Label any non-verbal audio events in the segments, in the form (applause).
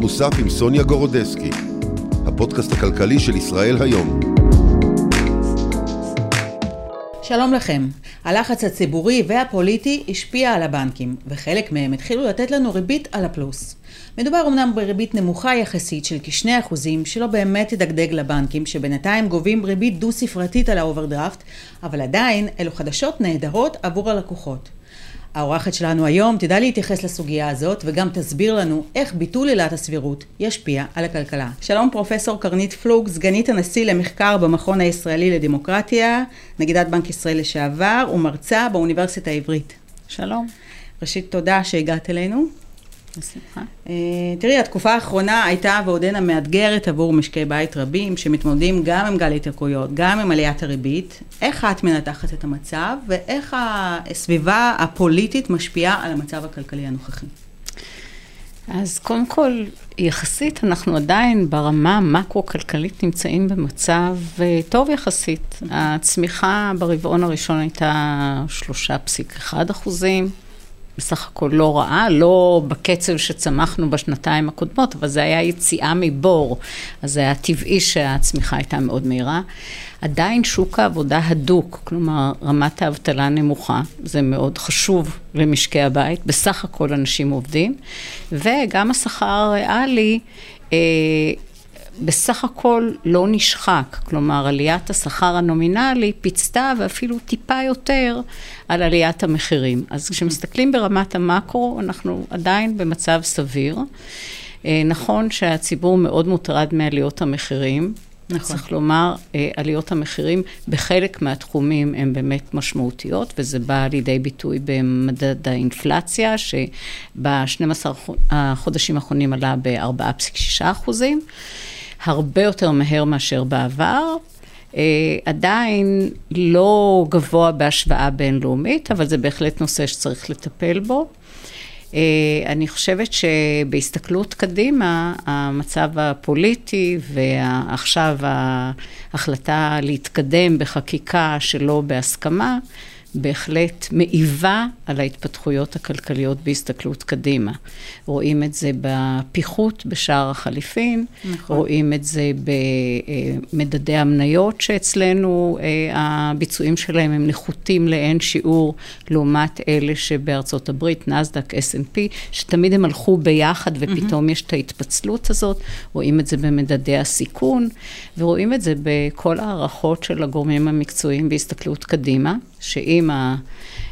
מוסף עם סוניה גורודיסקי, הפודקאסט הכלכלי של ישראל היום. שלום לכם. הלחץ הציבורי והפוליטי השפיע על הבנקים, וחלק מהם התחילו לתת לנו ריבית על הפלוס. מדובר אמנם בריבית נמוכה יחסית של כ-2% שלא באמת תדגדג לבנקים, שבינתיים גובים ריבית דו-ספרתית על האוברדרפט, אבל עדיין אלו חדשות נהדרות עבור הלקוחות. האורחת שלנו היום תדע להתייחס לסוגיה הזאת וגם תסביר לנו איך ביטול עילת הסבירות ישפיע על הכלכלה. שלום פרופסור קרנית פלוג, סגנית הנשיא למחקר במכון הישראלי לדמוקרטיה, נגידת בנק ישראל לשעבר ומרצה באוניברסיטה העברית. שלום. ראשית, תודה שהגעת אלינו. בשמחה. אה, תראי, התקופה האחרונה הייתה ועודנה מאתגרת עבור משקי בית רבים שמתמודדים גם עם גל התייקרויות, גם עם עליית הריבית. איך את מנתחת את המצב ואיך הסביבה הפוליטית משפיעה על המצב הכלכלי הנוכחי? אז קודם כל, יחסית אנחנו עדיין ברמה המקרו-כלכלית נמצאים במצב אה, טוב יחסית. הצמיחה ברבעון הראשון הייתה 3.1 אחוזים. בסך הכל לא רעה, לא בקצב שצמחנו בשנתיים הקודמות, אבל זה היה יציאה מבור, אז זה היה טבעי שהצמיחה הייתה מאוד מהירה. עדיין שוק העבודה הדוק, כלומר רמת האבטלה נמוכה, זה מאוד חשוב למשקי הבית, בסך הכל אנשים עובדים, וגם השכר הריאלי אה, בסך הכל לא נשחק, כלומר עליית השכר הנומינלי פיצתה ואפילו טיפה יותר על עליית המחירים. אז כשמסתכלים ברמת המקרו, אנחנו עדיין במצב סביר. אה, נכון שהציבור מאוד מוטרד מעליות המחירים. נכון. צריך לומר, אה, עליות המחירים בחלק מהתחומים הן באמת משמעותיות, וזה בא לידי ביטוי במדד האינפלציה, שב-12 החודשים האחרונים עלה ב-4.6 אחוזים. הרבה יותר מהר מאשר בעבר. Uh, עדיין לא גבוה בהשוואה בינלאומית, אבל זה בהחלט נושא שצריך לטפל בו. Uh, אני חושבת שבהסתכלות קדימה, המצב הפוליטי ועכשיו ההחלטה להתקדם בחקיקה שלא בהסכמה, בהחלט מעיבה על ההתפתחויות הכלכליות בהסתכלות קדימה. רואים את זה בפיחות בשער החליפין, נכון. רואים את זה במדדי המניות שאצלנו אה, הביצועים שלהם הם נחותים לאין שיעור לעומת אלה שבארצות הברית, נסדק, S&P, שתמיד הם הלכו ביחד ופתאום mm-hmm. יש את ההתפצלות הזאת, רואים את זה במדדי הסיכון, ורואים את זה בכל הערכות של הגורמים המקצועיים בהסתכלות קדימה. שאם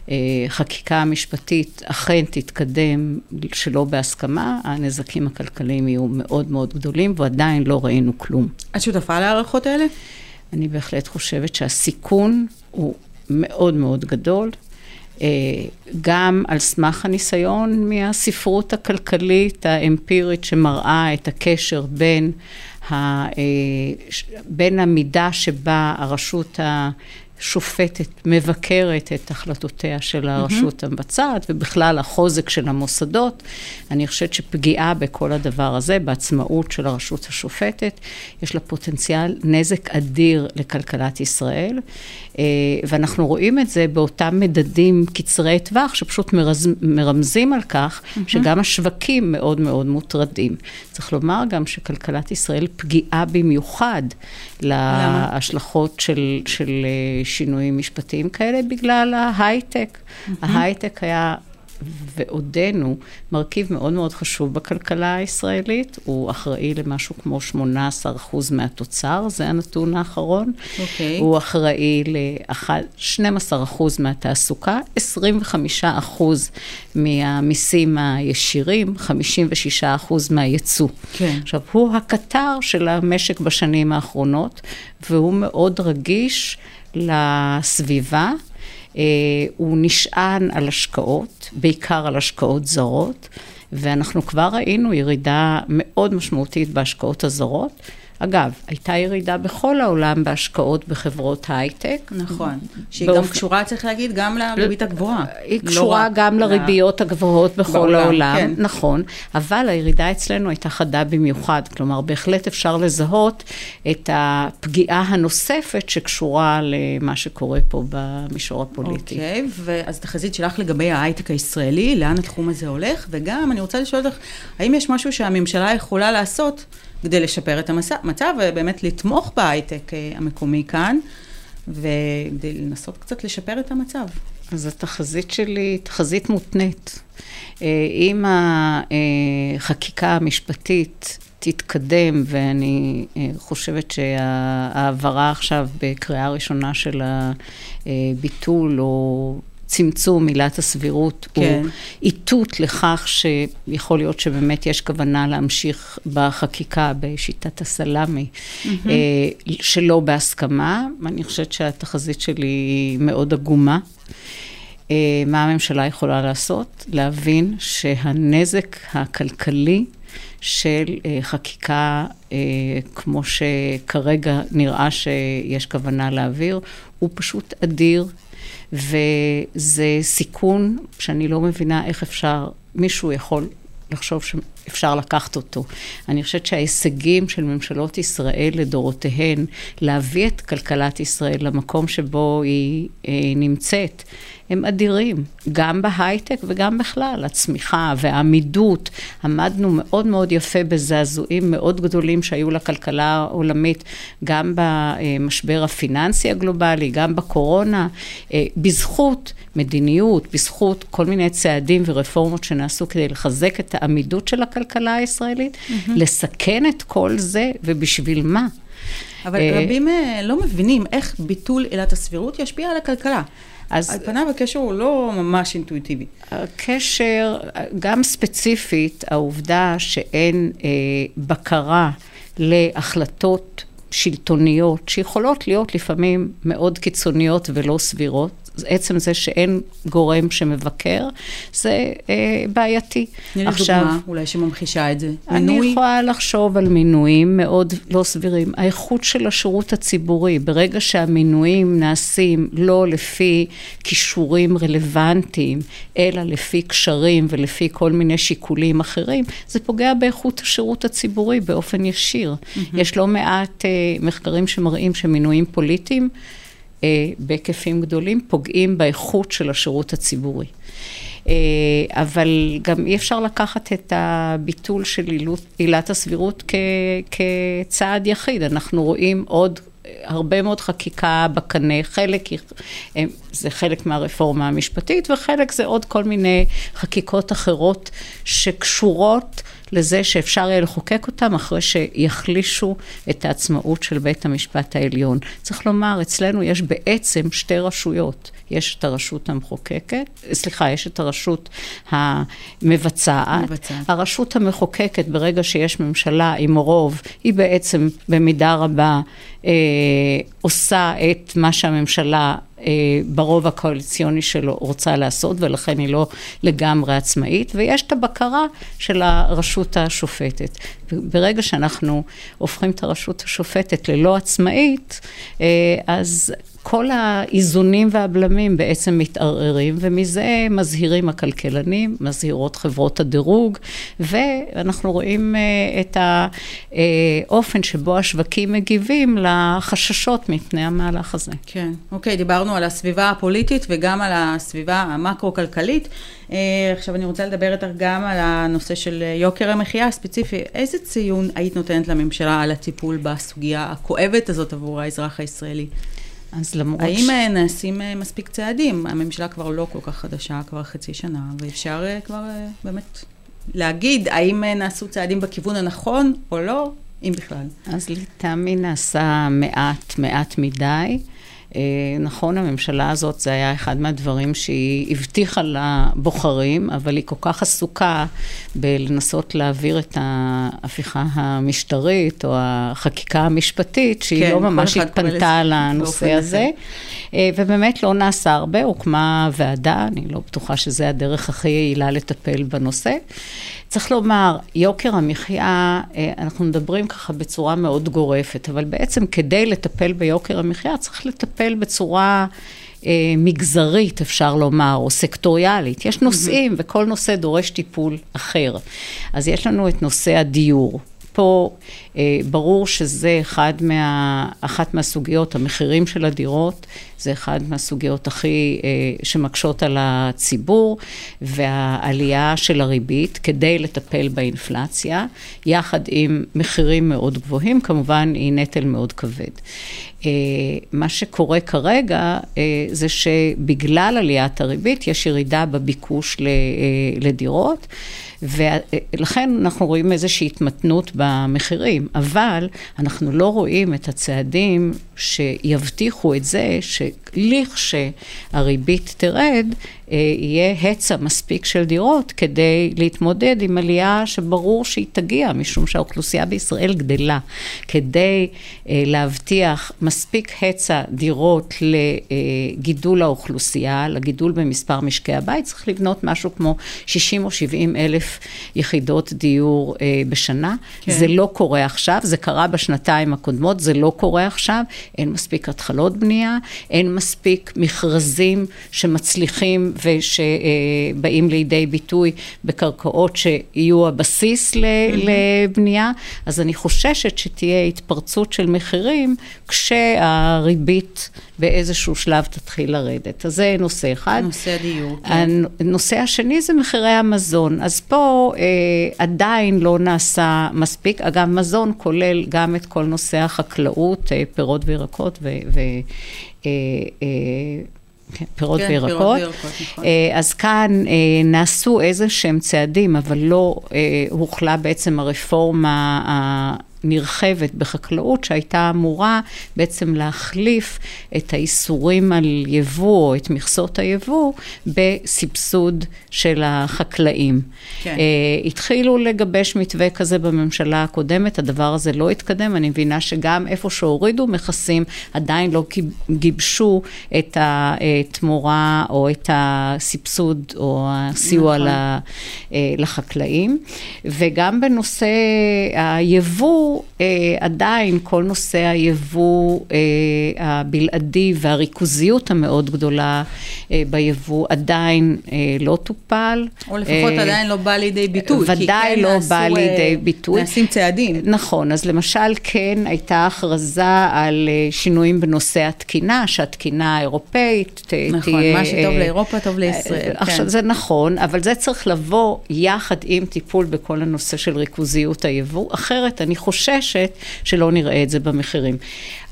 החקיקה המשפטית אכן תתקדם שלא בהסכמה, הנזקים הכלכליים יהיו מאוד מאוד גדולים, ועדיין לא ראינו כלום. את שותפה להערכות האלה? אני בהחלט חושבת שהסיכון הוא מאוד מאוד גדול. אה, גם על סמך הניסיון מהספרות הכלכלית האמפירית שמראה את הקשר בין, ה, אה, בין המידה שבה הרשות שופטת, מבקרת את החלטותיה של הרשות mm-hmm. המבצעת, ובכלל החוזק של המוסדות. אני חושבת שפגיעה בכל הדבר הזה, בעצמאות של הרשות השופטת, יש לה פוטנציאל נזק אדיר לכלכלת ישראל, אה, ואנחנו רואים את זה באותם מדדים קצרי טווח, שפשוט מרז, מרמזים על כך mm-hmm. שגם השווקים מאוד מאוד מוטרדים. צריך לומר גם שכלכלת ישראל פגיעה במיוחד להשלכות של, של אה, שינויים משפטיים כאלה בגלל ההייטק. Mm-hmm. ההייטק היה ועודנו מרכיב מאוד מאוד חשוב בכלכלה הישראלית. הוא אחראי למשהו כמו 18% מהתוצר, זה הנתון האחרון. Okay. אוקיי. הוא אחראי ל-12% מהתעסוקה, 25% מהמיסים הישירים, 56% מהייצוא. כן. עכשיו, הוא הקטר של המשק בשנים האחרונות, והוא מאוד רגיש לסביבה. אה, הוא נשען על השקעות, בעיקר על השקעות זרות, ואנחנו כבר ראינו ירידה מאוד משמעותית בהשקעות הזרות. אגב, הייתה ירידה בכל העולם בהשקעות בחברות הייטק. נכון, שהיא באופ... גם קשורה, צריך להגיד, גם לריבית הגבוהה. היא לא קשורה גם לריביות הגבוהות בכל בעולם, העולם, כן. נכון, אבל הירידה אצלנו הייתה חדה במיוחד, כלומר, בהחלט אפשר לזהות את הפגיעה הנוספת שקשורה למה שקורה פה במישור הפוליטי. אוקיי, ואז תחזית שלך לגבי ההייטק הישראלי, לאן התחום הזה הולך, וגם אני רוצה לשאול אותך, האם יש משהו שהממשלה יכולה לעשות כדי לשפר את המצב ובאמת לתמוך בהייטק אה, המקומי כאן, וכדי לנסות קצת לשפר את המצב. אז התחזית שלי היא תחזית מותנית. אה, אם החקיקה המשפטית תתקדם, ואני אה, חושבת שההעברה עכשיו בקריאה ראשונה של הביטול, או צמצום עילת הסבירות, כן. הוא איתות לכך שיכול להיות שבאמת יש כוונה להמשיך בחקיקה בשיטת הסלאמי, mm-hmm. שלא בהסכמה. אני חושבת שהתחזית שלי היא מאוד עגומה. אה, מה הממשלה יכולה לעשות? להבין שהנזק הכלכלי של חקיקה, כמו שכרגע נראה שיש כוונה להעביר, הוא פשוט אדיר, וזה סיכון שאני לא מבינה איך אפשר, מישהו יכול לחשוב שאפשר לקחת אותו. אני חושבת שההישגים של ממשלות ישראל לדורותיהן, להביא את כלכלת ישראל למקום שבו היא אה, נמצאת, הם אדירים, גם בהייטק וגם בכלל, הצמיחה והעמידות. עמדנו מאוד מאוד יפה בזעזועים מאוד גדולים שהיו לכלכלה העולמית, גם במשבר הפיננסי הגלובלי, גם בקורונה, אה, בזכות מדיניות, בזכות כל מיני צעדים ורפורמות שנעשו כדי לחזק את העמידות של הכלכלה הישראלית, mm-hmm. לסכן את כל זה, ובשביל מה? אבל אה, רבים אה, לא מבינים איך ביטול עילת הסבירות ישפיע על הכלכלה. אז... על פניו הקשר הוא לא ממש אינטואיטיבי. הקשר, גם ספציפית, העובדה שאין אה, בקרה להחלטות שלטוניות, שיכולות להיות לפעמים מאוד קיצוניות ולא סבירות, עצם זה שאין גורם שמבקר, זה אה, בעייתי. תני לי דוגמה, אולי שממחישה את זה. מינוי? אני יכולה לחשוב על מינויים מאוד לא סבירים. האיכות של השירות הציבורי, ברגע שהמינויים נעשים לא לפי כישורים רלוונטיים, אלא לפי קשרים ולפי כל מיני שיקולים אחרים, זה פוגע באיכות השירות הציבורי באופן ישיר. Mm-hmm. יש לא מעט אה, מחקרים שמראים שמינויים פוליטיים, בהיקפים גדולים, פוגעים באיכות של השירות הציבורי. אה, אבל גם אי אפשר לקחת את הביטול של עילת הסבירות כ, כצעד יחיד. אנחנו רואים עוד הרבה מאוד חקיקה בקנה, חלק אה, זה חלק מהרפורמה המשפטית וחלק זה עוד כל מיני חקיקות אחרות שקשורות לזה שאפשר יהיה לחוקק אותם אחרי שיחלישו את העצמאות של בית המשפט העליון. צריך לומר, אצלנו יש בעצם שתי רשויות. יש את הרשות המחוקקת, סליחה, יש את הרשות המבצעת. מבצעת. הרשות המחוקקת, ברגע שיש ממשלה עם רוב, היא בעצם במידה רבה אה, עושה את מה שהממשלה ברוב הקואליציוני שלו רוצה לעשות, ולכן היא לא לגמרי עצמאית, ויש את הבקרה של הרשות השופטת. ברגע שאנחנו הופכים את הרשות השופטת ללא עצמאית, אה, אז כל האיזונים והבלמים בעצם מתערערים, ומזה מזהירים הכלכלנים, מזהירות חברות הדירוג, ואנחנו רואים אה, את האופן שבו השווקים מגיבים לחששות מפני המהלך הזה. כן, אוקיי, דיברנו על הסביבה הפוליטית וגם על הסביבה המקרו-כלכלית. אה, עכשיו אני רוצה לדבר איתך גם על הנושא של יוקר המחיה הספציפי. איזה ציון היית נותנת לממשלה על הטיפול בסוגיה הכואבת הזאת עבור האזרח הישראלי? אז למרות האם ש... האם נעשים אה, מספיק צעדים? הממשלה כבר לא כל כך חדשה, כבר חצי שנה, ואפשר אה, כבר אה, באמת להגיד האם נעשו צעדים בכיוון הנכון או לא, אם בכלל. אז לטעמי נעשה מעט, מעט מדי. נכון, הממשלה הזאת, זה היה אחד מהדברים שהיא הבטיחה לבוחרים, אבל היא כל כך עסוקה בלנסות להעביר את ההפיכה המשטרית או החקיקה המשפטית, שהיא כן, לא ממש התפנתה לנושא באופן הזה. אה, ובאמת לא נעשה הרבה, הוקמה ועדה, אני לא בטוחה שזה הדרך הכי יעילה לטפל בנושא. צריך לומר, יוקר המחיה, אה, אנחנו מדברים ככה בצורה מאוד גורפת, אבל בעצם כדי לטפל ביוקר המחיה צריך לטפל בצורה... אה, מגזרית, אפשר לומר, או סקטוריאלית. יש נושאים, וכל נושא דורש טיפול אחר. אז יש לנו את נושא הדיור. פה אה, ברור שזה אחד מה, אחת מהסוגיות, המחירים של הדירות, זה אחד מהסוגיות הכי אה, שמקשות על הציבור, והעלייה של הריבית כדי לטפל באינפלציה, יחד עם מחירים מאוד גבוהים, כמובן היא נטל מאוד כבד. אה, מה שקורה כרגע אה, זה שבגלל עליית הריבית יש ירידה בביקוש ל, אה, לדירות. ולכן אנחנו רואים איזושהי התמתנות במחירים, אבל אנחנו לא רואים את הצעדים שיבטיחו את זה שלכשהריבית תרד, יהיה היצע מספיק של דירות כדי להתמודד עם עלייה שברור שהיא תגיע, משום שהאוכלוסייה בישראל גדלה. כדי אה, להבטיח מספיק היצע דירות לגידול האוכלוסייה, לגידול במספר משקי הבית, צריך לבנות משהו כמו 60 או 70 אלף יחידות דיור אה, בשנה. כן. זה לא קורה עכשיו, זה קרה בשנתיים הקודמות, זה לא קורה עכשיו. אין מספיק התחלות בנייה, אין מספיק מכרזים שמצליחים ושבאים לידי ביטוי בקרקעות שיהיו הבסיס לבנייה, אז אני חוששת שתהיה התפרצות של מחירים כשהריבית באיזשהו שלב תתחיל לרדת. אז זה נושא אחד. נושא הדיור. כן. הנושא השני זה מחירי המזון. אז פה אה, עדיין לא נעשה מספיק. אגב, מזון כולל גם את כל נושא החקלאות, אה, פירות וירקות ו... ו אה, אה, פירות כן, וירקות. פירות וירקות, נכון. אה, אז כאן אה, נעשו איזה שהם צעדים, אבל לא אה, הוחלה בעצם הרפורמה נרחבת בחקלאות שהייתה אמורה בעצם להחליף את האיסורים על יבוא או את מכסות היבוא בסבסוד של החקלאים. כן. Uh, התחילו לגבש מתווה כזה בממשלה הקודמת, הדבר הזה לא התקדם, אני מבינה שגם איפה שהורידו מכסים עדיין לא גיבשו את התמורה או את הסבסוד או הסיוע נכון. לחקלאים. וגם בנושא היבוא אה, עדיין כל נושא היבוא אה, הבלעדי והריכוזיות המאוד גדולה אה, ביבוא עדיין אה, לא טופל. או לפחות אה, עדיין לא בא לידי ביטוי. ודאי כן לא נעשו, בא לידי אה, ביטוי. נעשים צעדים. נכון, אז למשל כן הייתה הכרזה על אה, שינויים בנושא התקינה, שהתקינה האירופאית תהיה... נכון, מה שטוב אה, לאירופה טוב לישראל. אה, עכשיו כן. זה נכון, אבל זה צריך לבוא יחד עם טיפול בכל הנושא של ריכוזיות היבוא, אחרת אני חושבת... חוששת שלא נראה את זה במחירים.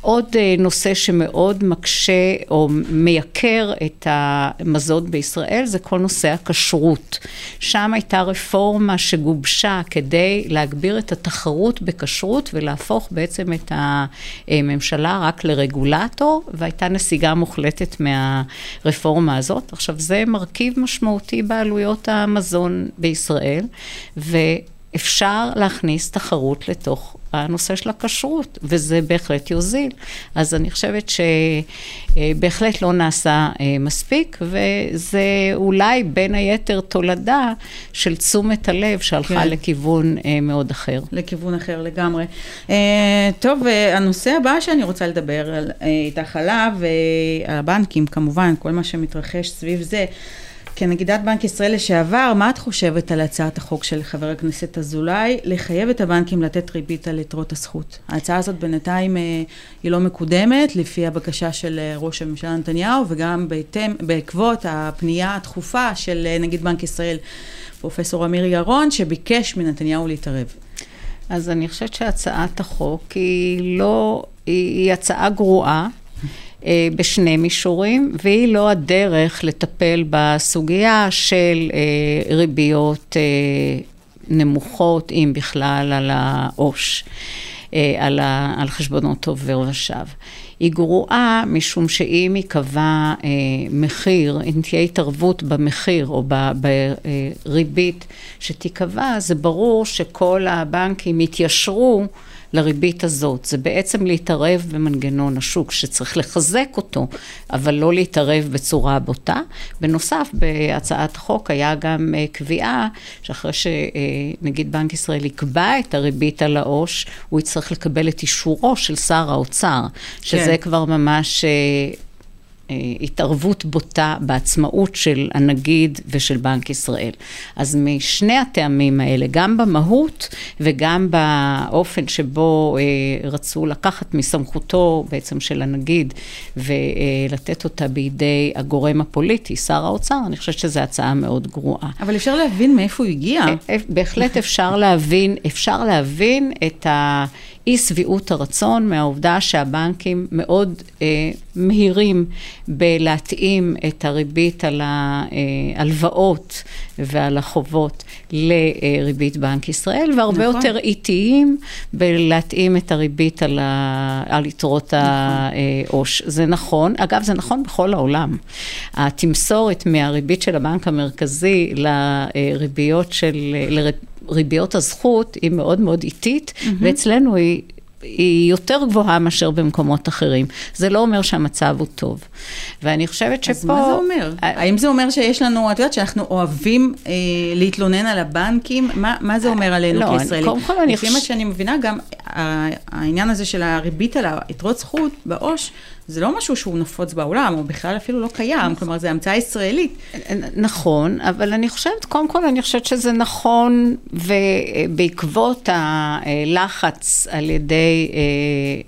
עוד אה, נושא שמאוד מקשה או מייקר את המזון בישראל זה כל נושא הכשרות. שם הייתה רפורמה שגובשה כדי להגביר את התחרות בכשרות ולהפוך בעצם את הממשלה רק לרגולטור, והייתה נסיגה מוחלטת מהרפורמה הזאת. עכשיו זה מרכיב משמעותי בעלויות המזון בישראל, ו... אפשר להכניס תחרות לתוך הנושא של הכשרות, וזה בהחלט יוזיל. אז אני חושבת שבהחלט לא נעשה אה, מספיק, וזה אולי בין היתר תולדה של תשומת הלב שהלכה כן. לכיוון אה, מאוד אחר. לכיוון אחר לגמרי. אה, טוב, הנושא הבא שאני רוצה לדבר על איתך עליו, הבנקים כמובן, כל מה שמתרחש סביב זה. כנגידת בנק ישראל לשעבר, מה את חושבת על הצעת החוק של חבר הכנסת אזולאי לחייב את הבנקים לתת ריבית על יתרות הזכות? ההצעה הזאת בינתיים אה, היא לא מקודמת, לפי הבקשה של אה, ראש הממשלה נתניהו, וגם בהתאם, בעקבות הפנייה הדחופה של אה, נגיד בנק ישראל, פרופסור אמיר ירון, שביקש מנתניהו להתערב. אז אני חושבת שהצעת החוק היא לא, היא הצעה גרועה. אה, בשני מישורים, והיא לא הדרך לטפל בסוגיה של אה, ריביות אה, נמוכות, אם בכלל, על העו"ש. על, על חשבונות עובר ושב. היא גרועה משום שאם ייקבע מחיר, אם תהיה התערבות במחיר או בריבית שתיקבע, זה ברור שכל הבנקים יתיישרו לריבית הזאת. זה בעצם להתערב במנגנון השוק שצריך לחזק אותו, אבל לא להתערב בצורה בוטה. בנוסף, בהצעת החוק היה גם אה, קביעה שאחרי שנגיד בנק ישראל יקבע את הריבית על העו"ש, הוא יצטרך לקבל את אישורו של שר האוצר, שזה כן. כבר ממש... אה, אה, התערבות בוטה בעצמאות של הנגיד ושל בנק ישראל. אז משני הטעמים האלה, גם במהות וגם באופן שבו אה, רצו לקחת מסמכותו בעצם של הנגיד ולתת אותה בידי הגורם הפוליטי, שר האוצר, אני חושבת שזו הצעה מאוד גרועה. אבל אפשר להבין מאיפה הוא הגיע. אה, בהחלט אפשר להבין, אפשר להבין את ה... אי שביעות הרצון מהעובדה שהבנקים מאוד אה, מהירים בלהתאים את הריבית על ההלוואות ועל החובות לריבית בנק ישראל, והרבה נכון. יותר איטיים בלהתאים את הריבית על, ה, על יתרות נכון. העו"ש. זה נכון, אגב, זה נכון בכל העולם. התמסורת מהריבית של הבנק המרכזי לריביות של... ריביות הזכות היא מאוד מאוד איטית, mm-hmm. ואצלנו היא... היא יותר גבוהה מאשר במקומות אחרים. זה לא אומר שהמצב הוא טוב. ואני חושבת שפה... אז מה זה אומר? האם זה אומר שיש לנו, את יודעת שאנחנו אוהבים אה, להתלונן על הבנקים? מה, מה זה אומר עלינו לא, כישראלים? קודם כל אני חושבת... לפי מה שאני מבינה, גם העניין הזה של הריבית על היתרות זכות בעו"ש, זה לא משהו שהוא נפוץ בעולם, או בכלל אפילו לא קיים, כלומר, זו המצאה ישראלית. נכון, אבל אני חושבת, קודם כל, אני חושבת שזה נכון, ובעקבות הלחץ על ידי אה,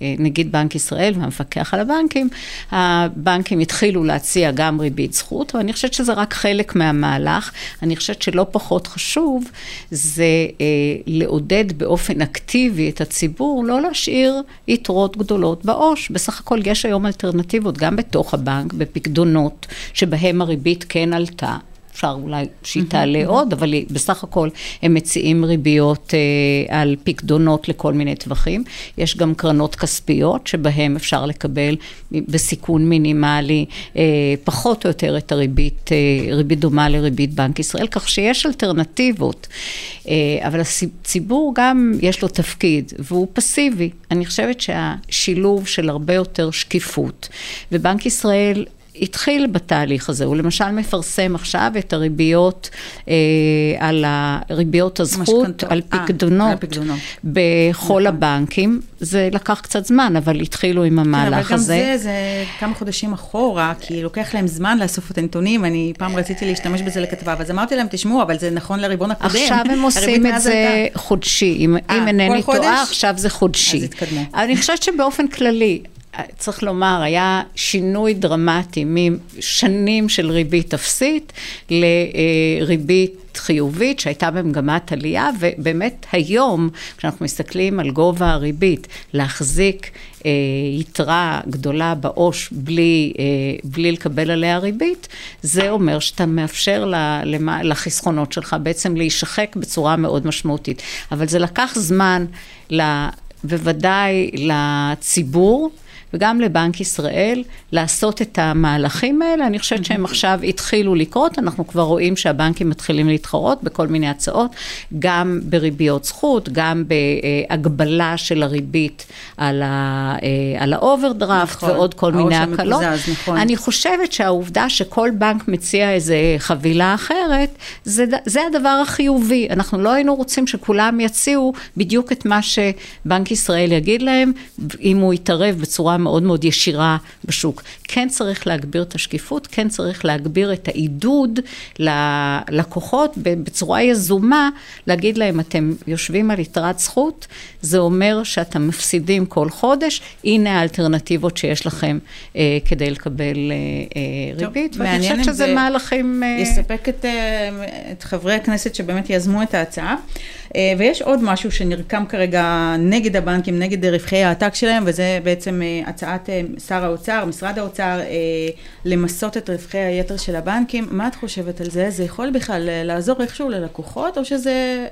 אה, נגיד בנק ישראל והמפקח על הבנקים, הבנקים התחילו להציע גם ריבית זכות, אבל אני חושבת שזה רק חלק מהמהלך. אני חושבת שלא פחות חשוב, זה אה, לעודד באופן אקטיבי את הציבור, לא להשאיר יתרות גדולות בעו"ש. בסך הכל יש היום אלטרנטיבות, גם בתוך הבנק, בפקדונות, שבהם הריבית כן עלתה. אפשר אולי שהיא תעלה. עוד, אבל בסך הכל הם מציעים ריביות אה, על פקדונות לכל מיני טווחים. יש גם קרנות כספיות, שבהם אפשר לקבל בסיכון מינימלי אה, פחות או יותר את הריבית, אה, ריבית דומה לריבית בנק ישראל, כך שיש אלטרנטיבות. אה, אבל הציבור גם יש לו תפקיד, והוא פסיבי. אני חושבת שהשילוב של הרבה יותר שקיפות, ובנק ישראל התחיל בתהליך הזה, הוא למשל מפרסם עכשיו את הריביות אה, על ריביות הזכות, משכנתו. על אה, פקדונות, אה, בכל נכון. הבנקים. זה לקח קצת זמן, אבל התחילו עם המהלך הזה. כן, אבל גם הזה. זה, זה כמה חודשים אחורה, כי לוקח להם זמן לאסוף את הנתונים. אני פעם רציתי להשתמש בזה לכתבה, אז אמרתי להם, תשמעו, אבל זה נכון לריבון הקודם. עכשיו הם (laughs) עושים את זה. חודשי. אם, 아, אם אינני טועה, עכשיו זה חודשי. אז התקדמו. אני חושבת שבאופן כללי, צריך לומר, היה שינוי דרמטי משנים של ריבית אפסית לריבית חיובית שהייתה במגמת עלייה, ובאמת היום, כשאנחנו מסתכלים על גובה הריבית, להחזיק אה, יתרה גדולה בעו"ש בלי, אה, בלי לקבל עליה ריבית, זה אומר שאתה מאפשר לחסכונות שלך בעצם להישחק בצורה מאוד משמעותית. אבל זה לקח זמן, בוודאי לציבור. וגם לבנק ישראל לעשות את המהלכים האלה. אני חושבת שהם עכשיו התחילו לקרות, אנחנו כבר רואים שהבנקים מתחילים להתחרות בכל מיני הצעות, גם בריביות זכות, גם בהגבלה של הריבית על, ה, אה, על האוברדרפט נכון, ועוד כל מיני הקלות. נכון. אני חושבת שהעובדה שכל בנק מציע איזה חבילה אחרת, זה, זה הדבר החיובי. אנחנו לא היינו רוצים שכולם יציעו בדיוק את מה שבנק ישראל יגיד להם, אם הוא יתערב בצורה מאוד מאוד ישירה בשוק. כן צריך להגביר את השקיפות, כן צריך להגביר את העידוד ללקוחות בצורה יזומה, להגיד להם, אתם יושבים על יתרת זכות, זה אומר שאתם מפסידים כל חודש, הנה האלטרנטיבות שיש לכם אה, כדי לקבל אה, אה, ריבית, ואני חושבת שזה מהלכים... אה... יספק את, אה, את חברי הכנסת שבאמת יזמו את ההצעה. אה, ויש עוד משהו שנרקם כרגע נגד הבנקים, נגד רווחי העתק שלהם, וזה בעצם אה, הצעת אה, שר האוצר, משרד האוצר, למסות את רווחי היתר של הבנקים. מה את חושבת על זה? זה יכול בכלל לעזור איכשהו ללקוחות, או שזה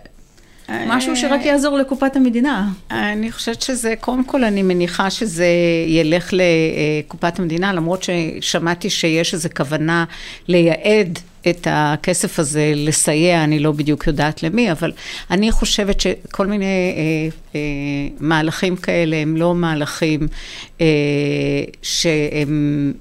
משהו שרק יעזור לקופת המדינה. אני חושבת שזה, קודם כל אני מניחה שזה ילך לקופת המדינה, למרות ששמעתי שיש איזו כוונה לייעד את הכסף הזה לסייע, אני לא בדיוק יודעת למי, אבל אני חושבת שכל מיני אה, אה, מהלכים כאלה הם לא מהלכים אה, שהם...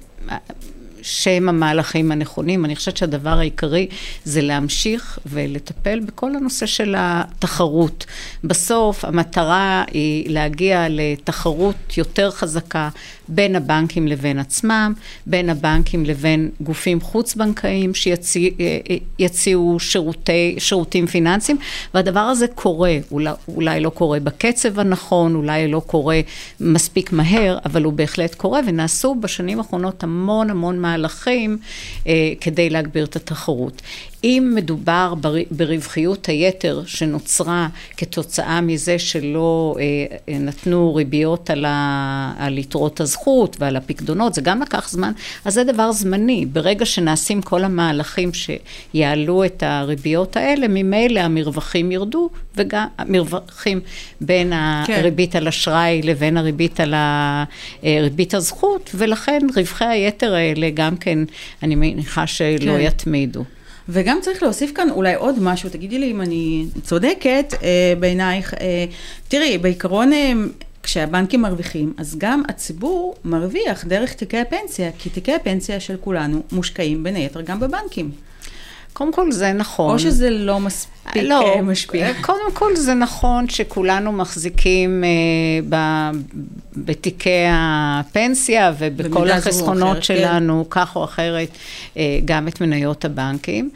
שהם המהלכים הנכונים. אני חושבת שהדבר העיקרי זה להמשיך ולטפל בכל הנושא של התחרות. בסוף המטרה היא להגיע לתחרות יותר חזקה בין הבנקים לבין עצמם, בין הבנקים לבין גופים חוץ-בנקאיים שיציעו שירותי, שירותים פיננסיים, והדבר הזה קורה, אולי, אולי לא קורה בקצב הנכון, אולי לא קורה מספיק מהר, אבל הוא בהחלט קורה, ונעשו בשנים האחרונות המון המון מהלכים אה, כדי להגביר את התחרות. אם מדובר ברווחיות היתר שנוצרה כתוצאה מזה שלא אה, נתנו ריביות על, ה, על יתרות הזכות ועל הפקדונות, זה גם לקח זמן, אז זה דבר זמני. ברגע שנעשים כל המהלכים שיעלו את הריביות האלה, ממילא המרווחים ירדו, וגם המרווחים בין כן. הריבית על אשראי לבין הריבית על ריבית הזכות, ולכן רווחי היתר האלה גם כן, אני מניחה שלא כן. יתמידו. וגם צריך להוסיף כאן אולי עוד משהו, תגידי לי אם אני צודקת אה, בעינייך. אה, תראי, בעיקרון... אה, כשהבנקים מרוויחים, אז גם הציבור מרוויח דרך תיקי הפנסיה, כי תיקי הפנסיה של כולנו מושקעים בין היתר גם בבנקים. קודם כל זה נכון. או שזה לא מספיק לא, משפיע. קודם כל זה נכון שכולנו מחזיקים אה, ב, בתיקי הפנסיה ובכל החסכונות אחרת. שלנו, כן. כך או אחרת, אה, גם את מניות הבנקים.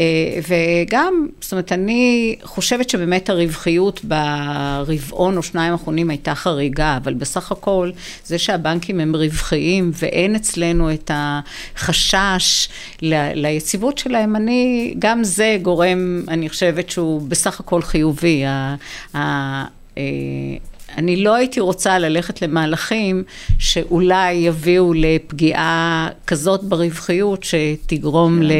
אה, וגם, זאת אומרת, אני חושבת שבאמת הרווחיות ברבעון או שניים האחרונים הייתה חריגה, אבל בסך הכל, זה שהבנקים הם רווחיים ואין אצלנו את החשש ל, ליציבות שלהם, אני, גם זה גורם, אני חושבת שהוא בסך הכל חיובי. ה, ה, אה, אני לא הייתי רוצה ללכת למהלכים שאולי יביאו לפגיעה כזאת ברווחיות שתגרום ל...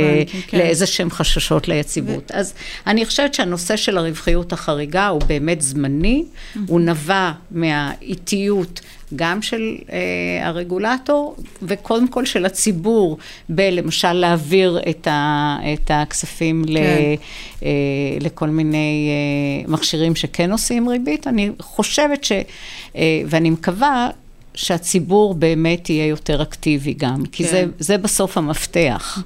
כן. לאיזה שהם חששות ליציבות. ו... אז אני חושבת שהנושא של הרווחיות החריגה הוא באמת זמני, הוא נבע מהאיטיות גם של אה, הרגולטור וקודם כל של הציבור בלמשל להעביר את, ה, את הכספים כן. ל, אה, לכל מיני אה, מכשירים שכן עושים ריבית. אני חושבת ש... אה, ואני מקווה שהציבור באמת יהיה יותר אקטיבי גם, כי כן. זה, זה בסוף המפתח.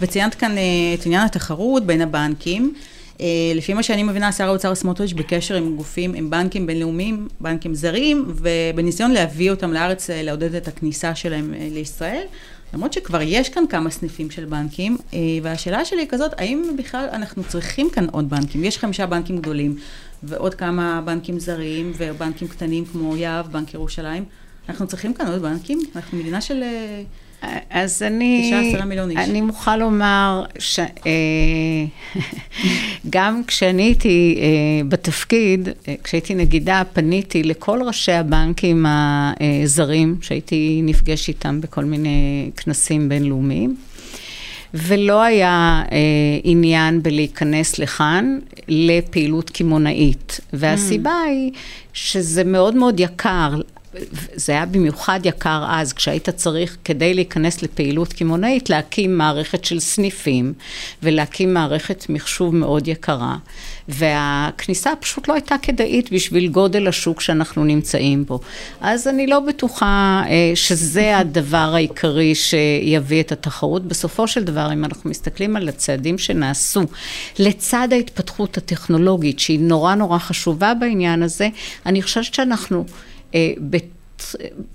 וציינת כאן אה, את עניין התחרות בין הבנקים. אה, לפי מה שאני מבינה, שר האוצר סמוטריץ' בקשר עם גופים, עם בנקים בינלאומיים, בנקים זרים, ובניסיון להביא אותם לארץ, אה, לעודד את הכניסה שלהם אה, לישראל. למרות שכבר יש כאן כמה סניפים של בנקים, והשאלה שלי היא כזאת, האם בכלל אנחנו צריכים כאן עוד בנקים? יש חמישה בנקים גדולים, ועוד כמה בנקים זרים, ובנקים קטנים כמו יהב, בנק ירושלים. אנחנו צריכים כאן עוד בנקים? אנחנו מדינה של... אז אני, אני מוכרחה לומר שגם אה, (laughs) כשאני הייתי אה, בתפקיד, אה, כשהייתי נגידה, פניתי לכל ראשי הבנקים הזרים, שהייתי נפגש איתם בכל מיני כנסים בינלאומיים. ולא היה אה, עניין בלהיכנס לכאן לפעילות קמעונאית. והסיבה mm. היא שזה מאוד מאוד יקר זה היה במיוחד יקר אז, כשהיית צריך, כדי להיכנס לפעילות קמעונאית, להקים מערכת של סניפים ולהקים מערכת מחשוב מאוד יקרה. והכניסה פשוט לא הייתה כדאית בשביל גודל השוק שאנחנו נמצאים בו. אז אני לא בטוחה אה, שזה הדבר העיקרי שיביא את התחרות. בסופו של דבר, אם אנחנו מסתכלים על הצעדים שנעשו, לצד ההתפתחות הטכנולוגית, שהיא נורא נורא חשובה בעניין הזה, אני חושבת שאנחנו... אה,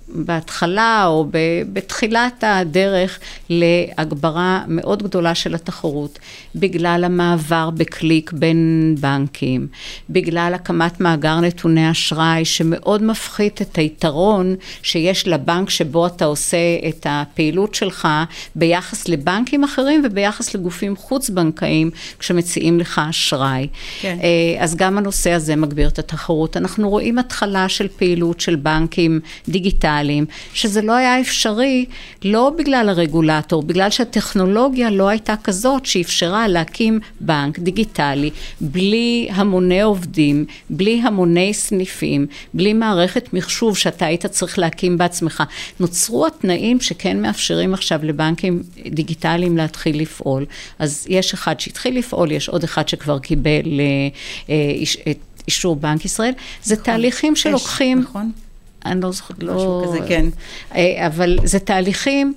בהתחלה או בתחילת הדרך להגברה מאוד גדולה של התחרות, בגלל המעבר בקליק בין בנקים, בגלל הקמת מאגר נתוני אשראי שמאוד מפחית את היתרון שיש לבנק שבו אתה עושה את הפעילות שלך ביחס לבנקים אחרים וביחס לגופים חוץ-בנקאיים כשמציעים לך אשראי. כן. אה, אז גם הנושא הזה מגביר את התחרות. אנחנו רואים התחלה של פעילות של בנקים דיגיטליים, שזה לא היה אפשרי, לא בגלל הרגולטור, בגלל שהטכנולוגיה לא הייתה כזאת שאפשרה להקים בנק דיגיטלי בלי המוני עובדים, בלי המוני סניפים, בלי מערכת מחשוב שאתה היית צריך להקים בעצמך. נוצרו התנאים שכן מאפשרים עכשיו לבנקים דיגיטליים להתחיל לפעול. אז יש אחד שהתחיל לפעול, יש עוד אחד שכבר קיבל אה, את אישור בנק ישראל. זה נכון. תהליכים שלוקחים... נכון. אני לא זוכרת, לא... משהו כזה, כן. אה, אבל זה תהליכים...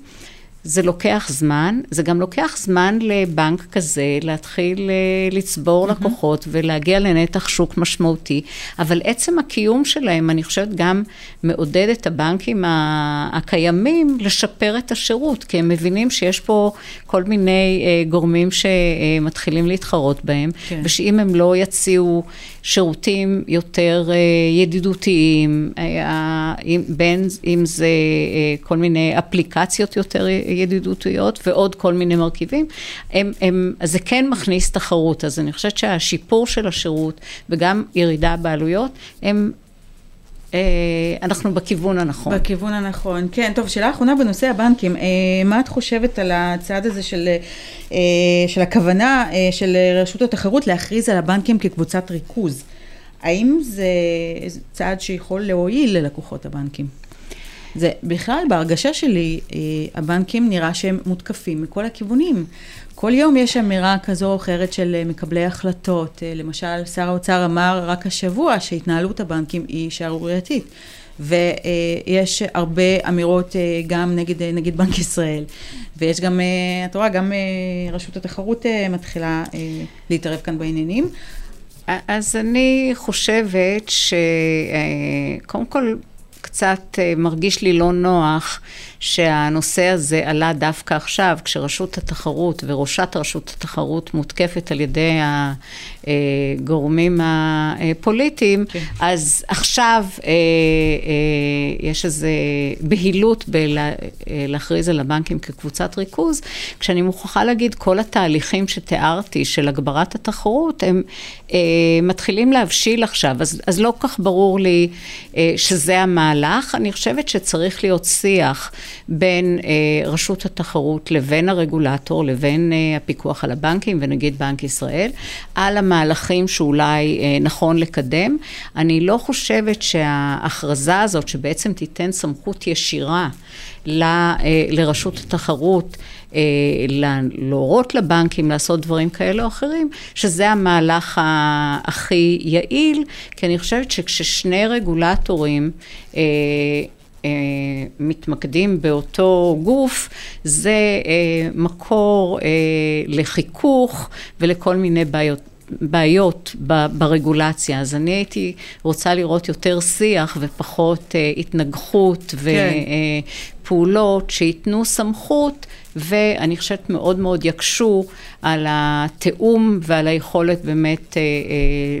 זה לוקח זמן, זה גם לוקח זמן לבנק כזה להתחיל אה, לצבור mm-hmm. לקוחות ולהגיע לנתח שוק משמעותי, אבל עצם הקיום שלהם, אני חושבת, גם מעודד את הבנקים הקיימים לשפר את השירות, כי הם מבינים שיש פה כל מיני אה, גורמים שמתחילים להתחרות בהם, כן. ושאם הם לא יציעו שירותים יותר אה, ידידותיים, בין אם זה כל מיני אפליקציות יותר ידידותיות ועוד כל מיני מרכיבים, הם, הם, זה כן מכניס תחרות. אז אני חושבת שהשיפור של השירות וגם ירידה בעלויות, הם אה, אנחנו בכיוון הנכון. בכיוון הנכון, כן. טוב, שאלה אחרונה בנושא הבנקים. אה, מה את חושבת על הצעד הזה של, אה, של הכוונה של רשות התחרות להכריז על הבנקים כקבוצת ריכוז? האם זה צעד שיכול להועיל ללקוחות הבנקים? זה בכלל, בהרגשה שלי, אה, הבנקים נראה שהם מותקפים מכל הכיוונים. כל יום יש אמירה כזו או אחרת של אה, מקבלי החלטות. אה, למשל, שר האוצר אמר רק השבוע שהתנהלות הבנקים היא שערורייתית. ויש הרבה אמירות גם נגד נגיד בנק ישראל. ויש גם, את רואה, גם רשות התחרות מתחילה להתערב כאן בעניינים. אז אני חושבת שקודם כל... קצת אה, מרגיש לי לא נוח שהנושא הזה עלה דווקא עכשיו, כשרשות התחרות וראשת רשות התחרות מותקפת על ידי הגורמים הפוליטיים, כן. אז עכשיו אה, אה, יש איזו בהילות בלהכריז על הבנקים כקבוצת ריכוז, כשאני מוכרחה להגיד, כל התהליכים שתיארתי של הגברת התחרות, הם מתחילים להבשיל עכשיו, אז, אז לא כך ברור לי שזה המהלך. אני חושבת שצריך להיות שיח. בין אה, רשות התחרות לבין הרגולטור, לבין אה, הפיקוח על הבנקים ונגיד בנק ישראל, על המהלכים שאולי אה, נכון לקדם. אני לא חושבת שההכרזה הזאת, שבעצם תיתן סמכות ישירה ל, אה, לרשות התחרות, אה, להורות לבנקים לעשות דברים כאלה או אחרים, שזה המהלך הכי יעיל, כי אני חושבת שכששני רגולטורים אה, מתמקדים באותו גוף, זה אה, מקור אה, לחיכוך ולכל מיני בעיות. בעיות ברגולציה, אז אני הייתי רוצה לראות יותר שיח ופחות אה, התנגחות כן. ופעולות שייתנו סמכות ואני חושבת מאוד מאוד יקשו על התיאום ועל היכולת באמת אה, אה,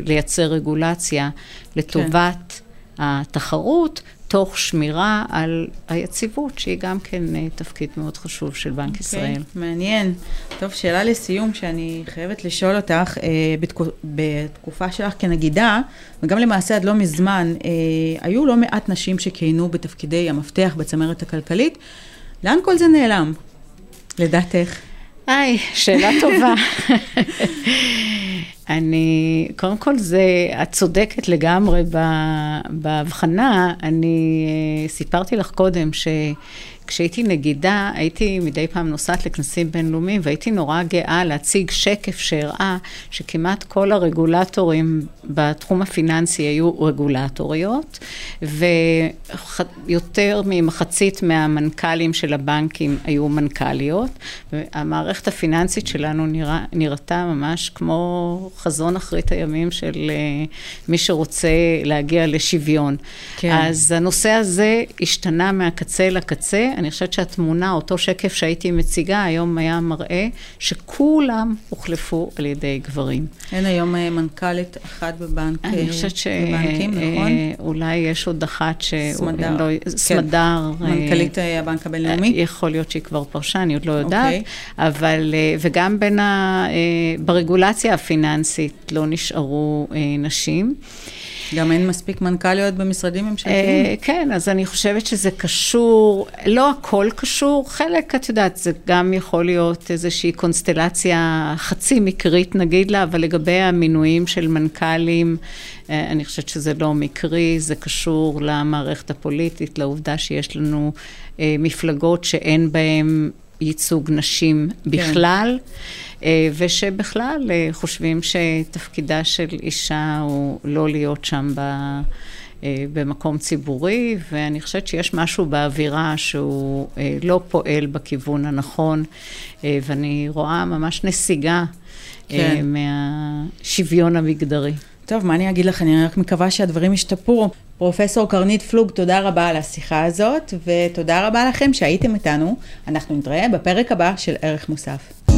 לייצר רגולציה לטובת כן. התחרות תוך שמירה על היציבות, שהיא גם כן אה, תפקיד מאוד חשוב של בנק okay, אוקיי, ישראל. מעניין. טוב, שאלה לסיום שאני חייבת לשאול אותך, אה, בתקופ... בתקופה שלך כנגידה, וגם למעשה עד לא מזמן, אה, היו לא מעט נשים שכיהנו בתפקידי המפתח בצמרת הכלכלית. לאן כל זה נעלם, לדעתך? היי, שאלה טובה. (laughs) אני, קודם כל זה, את צודקת לגמרי בהבחנה. אני אה, סיפרתי לך קודם ש... כשהייתי נגידה, הייתי מדי פעם נוסעת לכנסים בינלאומיים, והייתי נורא גאה להציג שקף שהראה שכמעט כל הרגולטורים בתחום הפיננסי היו רגולטוריות, ויותר ממחצית מהמנכ"לים של הבנקים היו מנכ"ליות, והמערכת הפיננסית שלנו נראה, נראתה ממש כמו חזון אחרית הימים של אה, מי שרוצה להגיע לשוויון. כן. אז הנושא הזה השתנה מהקצה לקצה. אני חושבת שהתמונה, אותו שקף שהייתי מציגה, היום היה מראה שכולם הוחלפו על ידי גברים. אין היום אה, מנכ"לית אחת בבנק, אני אה, חושבת שאולי אה, יש עוד אחת ש... סמדר. לא, כן. סמדר. מנכ"לית הבנק הבינלאומי? יכול להיות שהיא כבר פרשה, אני עוד לא יודעת. אוקיי. אבל, וגם בין ה... ברגולציה הפיננסית לא נשארו נשים. גם אין מספיק מנכ"ליות במשרדים ממשלתיים? אה, כן, אז אני חושבת שזה קשור, לא הכל קשור, חלק, את יודעת, זה גם יכול להיות איזושהי קונסטלציה חצי מקרית נגיד לה, אבל לגבי המינויים של מנכ"לים, אה, אני חושבת שזה לא מקרי, זה קשור למערכת הפוליטית, לעובדה שיש לנו אה, מפלגות שאין בהן ייצוג נשים בכלל. כן. ושבכלל חושבים שתפקידה של אישה הוא לא להיות שם ב... במקום ציבורי, ואני חושבת שיש משהו באווירה שהוא לא פועל בכיוון הנכון, ואני רואה ממש נסיגה כן. מהשוויון המגדרי. טוב, מה אני אגיד לך? אני רק מקווה שהדברים ישתפרו. פרופסור קרנית פלוג, תודה רבה על השיחה הזאת, ותודה רבה לכם שהייתם איתנו. אנחנו נתראה בפרק הבא של ערך מוסף.